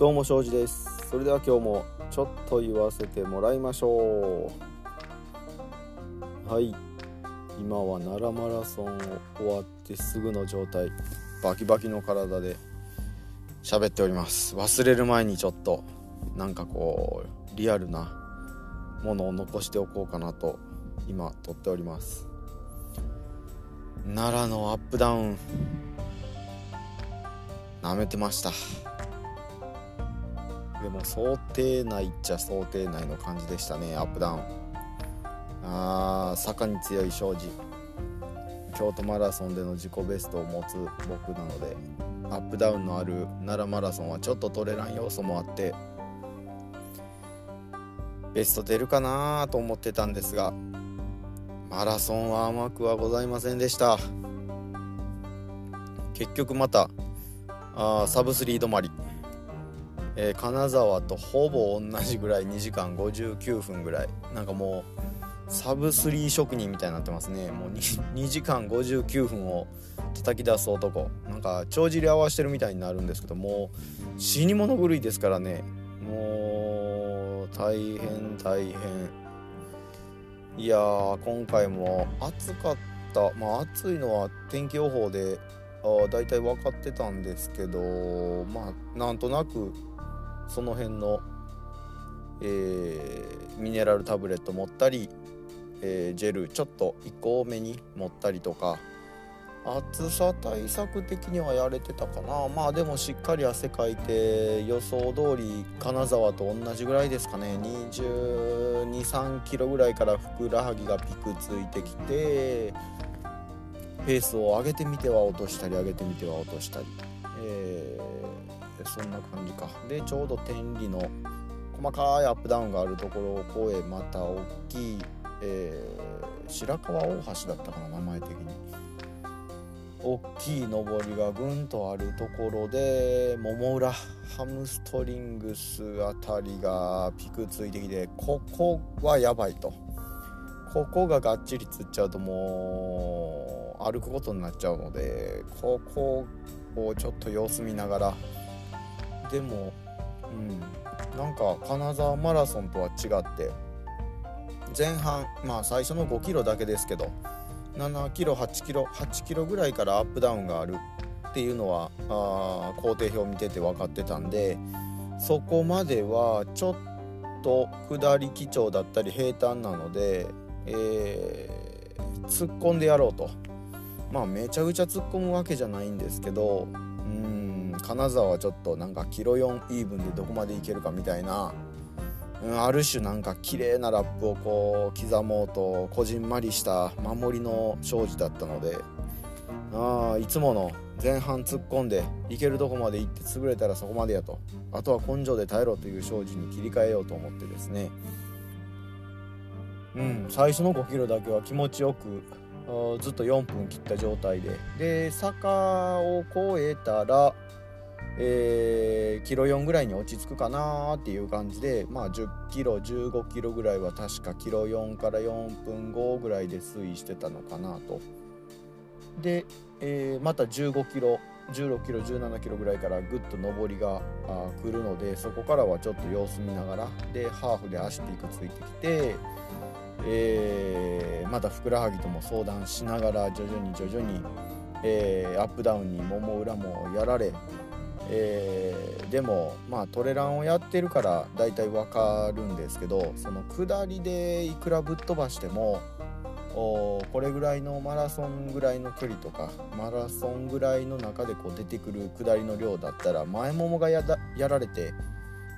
どうも庄司です。それでは今日もちょっと言わせてもらいましょう。はい。今は奈良マラソンを終わってすぐの状態。バキバキの体で喋っております。忘れる前にちょっとなんかこうリアルなものを残しておこうかなと今撮っております。奈良のアップダウン。舐めてました。でも想定内っちゃ想定内の感じでしたね。アップダウン。あー坂に強い庄司。京都マラソンでの自己ベストを持つ僕なのでアップダウンのある奈良マラソンはちょっとトレラン要素もあってベスト出るかなと思ってたんですがマラソンは甘くはございませんでした。結局またあサブスリー止まり、えー、金沢とほぼ同じぐらい2時間59分ぐらい。なんかもうサブスリー職人みたいになってますね。もう 2, 2時間59分を叩き出す男。なんか帳尻合わしてるみたいになるんですけどもう死に物狂いですからね。もう大変大変。いやー今回も暑かった。まあ暑いのは天気予報であ大体分かってたんですけどまあなんとなくその辺の、えー、ミネラルタブレット持ったり、えー、ジェルちょっと1個多めに持ったりとか暑さ対策的にはやれてたかな。まあでもしっかり汗かいて予想通り金沢と同じぐらいですかね。2 2 3キロぐらいからふくらはぎがピクついてきてペースを上げてみては落としたり上げてみては落としたり、そんな感じか。でちょうど天理の細かいアップダウンがあるところを越えまた大きい、えー、白川大橋だったかな名前的に。大きい上りがぐんとあるところで桃裏ハムストリングスあたりがピクついてきてここはやばいと。ここががっちりつっちゃうともう歩くことになっちゃうのでここをちょっと様子見ながらでもうん。なんか金沢マラソンとは違って前半まあ最初の5キロだけですけど7キロ8キロ8キロぐらいからアップダウンがあるっていうのはあ工程表見てて分かってたんでそこまではちょっと下り基調だったり平坦なので、えー、突っ込んでやろうと。まあめちゃくちゃ突っ込むわけじゃないんですけどうん金沢はちょっとなんかキロ4イーブンでどこまでいけるかみたいな。うんある種なんか綺麗なラップをこう刻もうとこじんまりした守りの庄司だったので。あいつもの前半突っ込んでいけるとこまで行って潰れたらそこまでやと。あとは根性で耐えろという庄司に切り替えようと思ってですね。うん最初の5キロだけは気持ちよくずっと4分切った状態で。で坂を越えたらえー、キロ4ぐらいに落ち着くかなっていう感じでまあ10キロ15キロぐらいは確かキロ4から4分後ぐらいで推移してたのかなと。で、えー、また15キロ16キロ17キロぐらいからぐっと上りが来るのでそこからはちょっと様子見ながらでハーフで足ピークついてきて、えー、またふくらはぎとも相談しながら徐々に徐々に、えー、アップダウンにもも裏もやられえー、でもまあトレランをやってるから大体わかるんですけどその下りでいくらぶっ飛ばしてもこれぐらいのマラソンぐらいの距離とかマラソンぐらいの中でこう出てくる下りの量だったら前ももがやられて、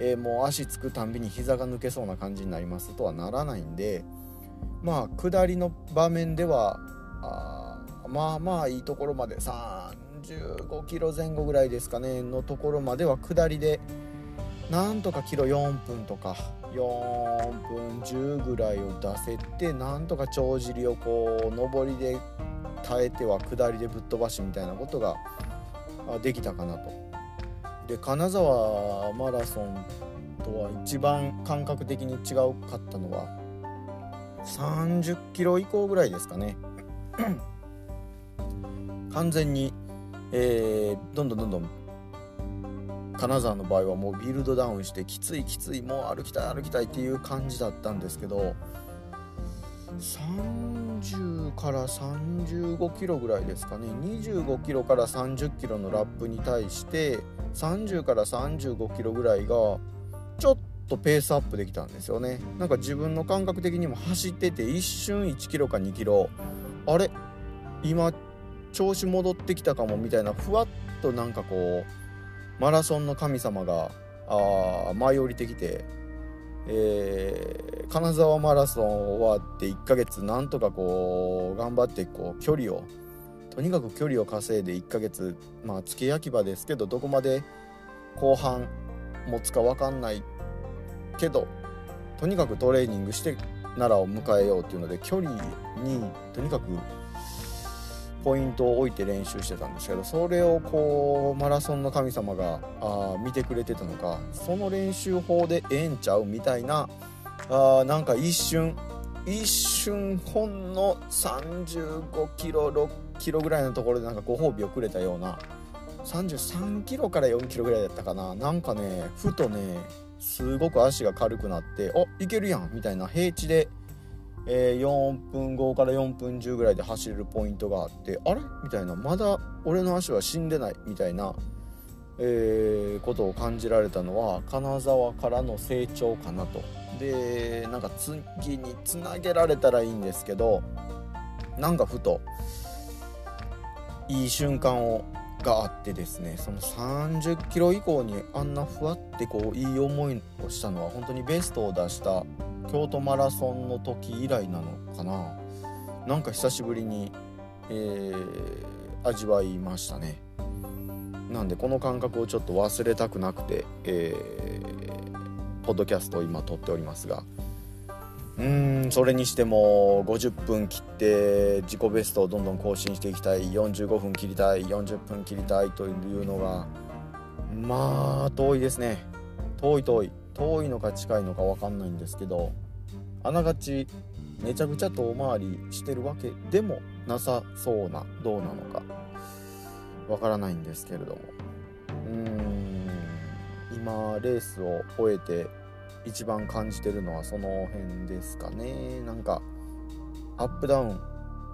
えー、もう足つくたんびに膝が抜けそうな感じになりますとはならないんでまあ下りの場面ではあまあまあいいところまで3 15キロ前後ぐらいですかねのところまでは下りでなんとかキロ4分とか4分10ぐらいを出せてなんとか帳尻をこう上りで耐えては下りでぶっ飛ばしみたいなことができたかなと。で金沢マラソンとは一番感覚的に違うかったのは30キロ以降ぐらいですかね 完全にえー、どんどんどんどん。金沢の場合はもうビルドダウンしてきついきついもう歩きたい歩きたいっていう感じだったんですけど30から35キロぐらいですかね。25キロから30キロのラップに対して30から35キロぐらいがちょっとペースアップできたんですよね。なんか自分の感覚的にも走ってて一瞬1キロか2キロ。あれ？今調子戻ってきたかもみたいなふわっとなんかこうマラソンの神様が舞い降りてきて、えー、金沢マラソン終わって1ヶ月なんとかこう頑張ってこう距離をとにかく距離を稼いで1ヶ月まあ付け焼き場ですけどどこまで後半持つか分かんないけどとにかくトレーニングして奈良を迎えようっていうので距離にとにかくポイントを置いて練習してたんですけどそれをこうマラソンの神様があ見てくれてたのかその練習法でええんちゃうみたいなあなんか一瞬一瞬ほんの35キロ6キロぐらいのところでなんかご褒美をくれたような33キロから4キロぐらいだったかな。なんかねふとねすごく足が軽くなってあいけるやんみたいな平地でえー、4分後から4分10ぐらいで走れるポイントがあってあれ？みたいな。まだ俺の足は死んでないみたいな、えー、ことを感じられたのは金沢からの成長かなと。でなんか次につなげられたらいいんですけどなんかふといい瞬間をがあってですねその30キロ以降にあんなふわってこういい思いをしたのは本当にベストを出した京都マラソンの時以来なのかな。なんか久しぶりに、えー、味わいましたね。なんでこの感覚をちょっと忘れたくなくて、えー、ポッドキャストを今撮っておりますが。うーんそれにしても50分切って自己ベストをどんどん更新していきたい45分切りたい40分切りたいというのがまあ遠いですね。遠い遠い。遠いのか近いのか分かんないんですけどあながちめちゃくちゃ遠回りしてるわけでもなさそうなどうなのかわからないんですけれども。うーん今レースを終えて一番感じてるのはその辺ですかね。なんかアップダウン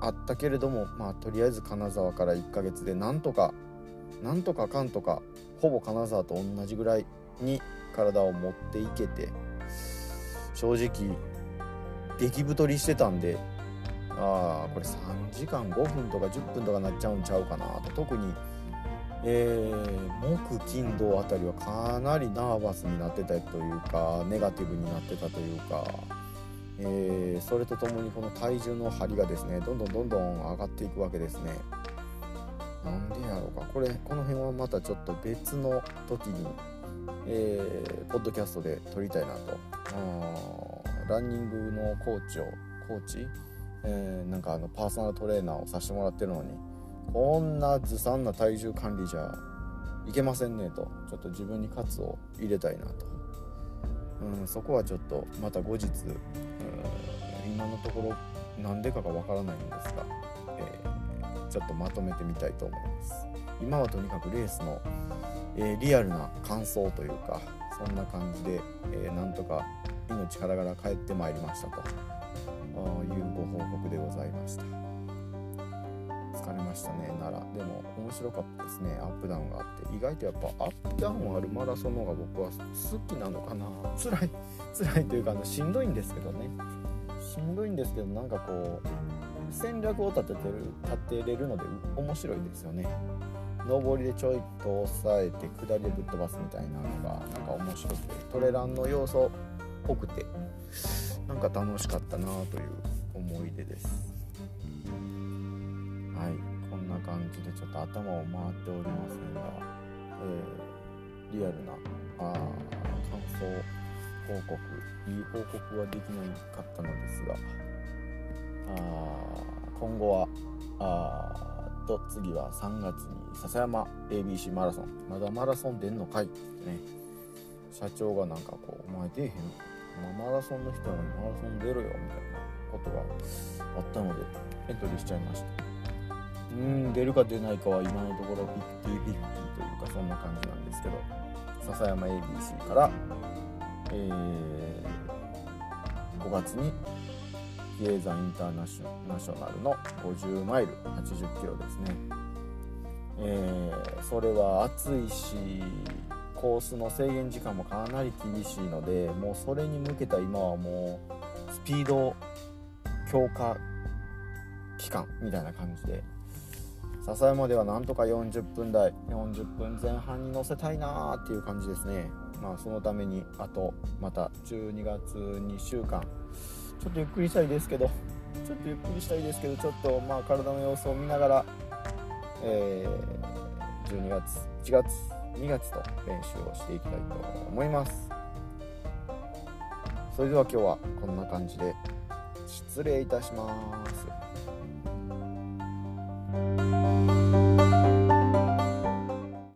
あったけれどもまあとりあえず金沢から1ヶ月でなんとかなんとかかんとかほぼ金沢と同じぐらいに体を持っていけて正直激太りしてたんでああこれ3時間5分とか10分とかなっちゃうんちゃうかなと特に、えー、木金土あたりはかなりナーバスになってたというかネガティブになってたというか、えー、それとともにこの体重の張りがですねどんどんどんどん上がっていくわけですね。なんでやろうかこれこの辺はまたちょっと別の時に、えー、ポッドキャストで撮りたいなと。ランニングのコーチをコーチ、えー、なんかあのパーソナルトレーナーをさせてもらってるのにこんなずさんな体重管理じゃいけませんねとちょっと自分に喝を入れたいなと、うん、そこはちょっとまた後日、うん、今のところなんでかがわからないんですが、えー、ちょっとまとめてみたいと思います。今はとにかくレースの、えー、リアルな感想というかそんな感じで、えー、なんとか命からがら帰ってまいりましたというご報告でございました。疲れましたね奈良。でも面白かったですねアップダウンがあって。意外とやっぱアップダウンあるマラソンの方が僕は好きなのかな。辛い辛いというかあのしんどいんですけどね。しんどいんですけどなんかこう戦略を立ててる立てれるので面白いですよね。上りでちょいと抑えて下りでぶっ飛ばすみたいなのがなんか面白くてトレランの要素っぽくてなんか楽しかったなという思い出です。はいこんな感じでちょっと頭を回っておりませんが、えー、リアルなあ感想報告いい報告はできなかったのですがあ今後はあと次は3月に笹山 ABC マラソン。まだマラソン出んのかい？ってね。社長がなんかこう「お前出えへん？マラソンの人なのにマラソン出ろよみたいなことがあったのでエントリーしちゃいました。うん出るか出ないかは今のところ50-50というかそんな感じなんですけど笹山 ABC から、えー、5月に比叡山インターナショナルの50マイル80キロですね、えー、それは暑いしコースの制限時間もかなり厳しいのでもうそれに向けた今はもうスピード強化期間みたいな感じで。笹山ではなんとか40分台40分前半に乗せたいなーっていう感じですね。まあそのためにあとまた12月2週間ちょっとゆっくりしたいですけどちょっとゆっくりしたいですけどちょっとまあ体の様子を見ながら、えー、12月1月2月と練習をしていきたいと思います。それでは今日はこんな感じで失礼いたします。